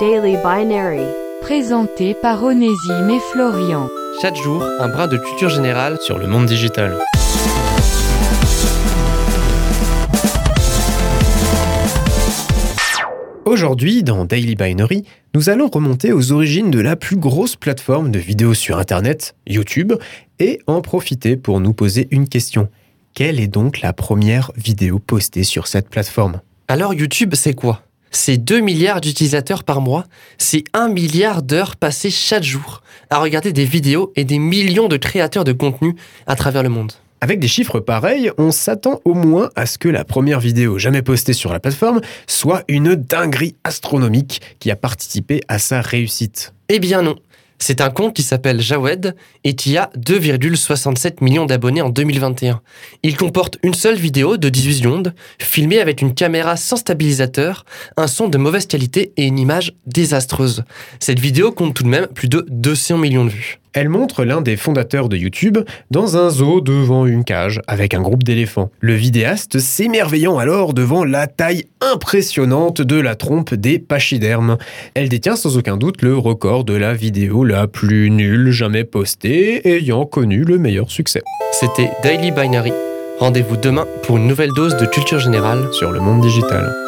Daily Binary. Présenté par Onésime et Florian. Chaque jour, un brin de culture générale sur le monde digital. Aujourd'hui, dans Daily Binary, nous allons remonter aux origines de la plus grosse plateforme de vidéos sur Internet, YouTube, et en profiter pour nous poser une question. Quelle est donc la première vidéo postée sur cette plateforme? Alors YouTube, c'est quoi? C'est 2 milliards d'utilisateurs par mois, c'est 1 milliard d'heures passées chaque jour à regarder des vidéos et des millions de créateurs de contenu à travers le monde. Avec des chiffres pareils, on s'attend au moins à ce que la première vidéo jamais postée sur la plateforme soit une dinguerie astronomique qui a participé à sa réussite. Eh bien non. C'est un compte qui s'appelle Jawed et qui a 2,67 millions d'abonnés en 2021. Il comporte une seule vidéo de 18 secondes, filmée avec une caméra sans stabilisateur, un son de mauvaise qualité et une image désastreuse. Cette vidéo compte tout de même plus de 200 millions de vues. Elle montre l'un des fondateurs de YouTube dans un zoo devant une cage avec un groupe d'éléphants. Le vidéaste s'émerveillant alors devant la taille impressionnante de la trompe des pachydermes. Elle détient sans aucun doute le record de la vidéo la plus nulle jamais postée, ayant connu le meilleur succès. C'était Daily Binary. Rendez-vous demain pour une nouvelle dose de culture générale sur le monde digital.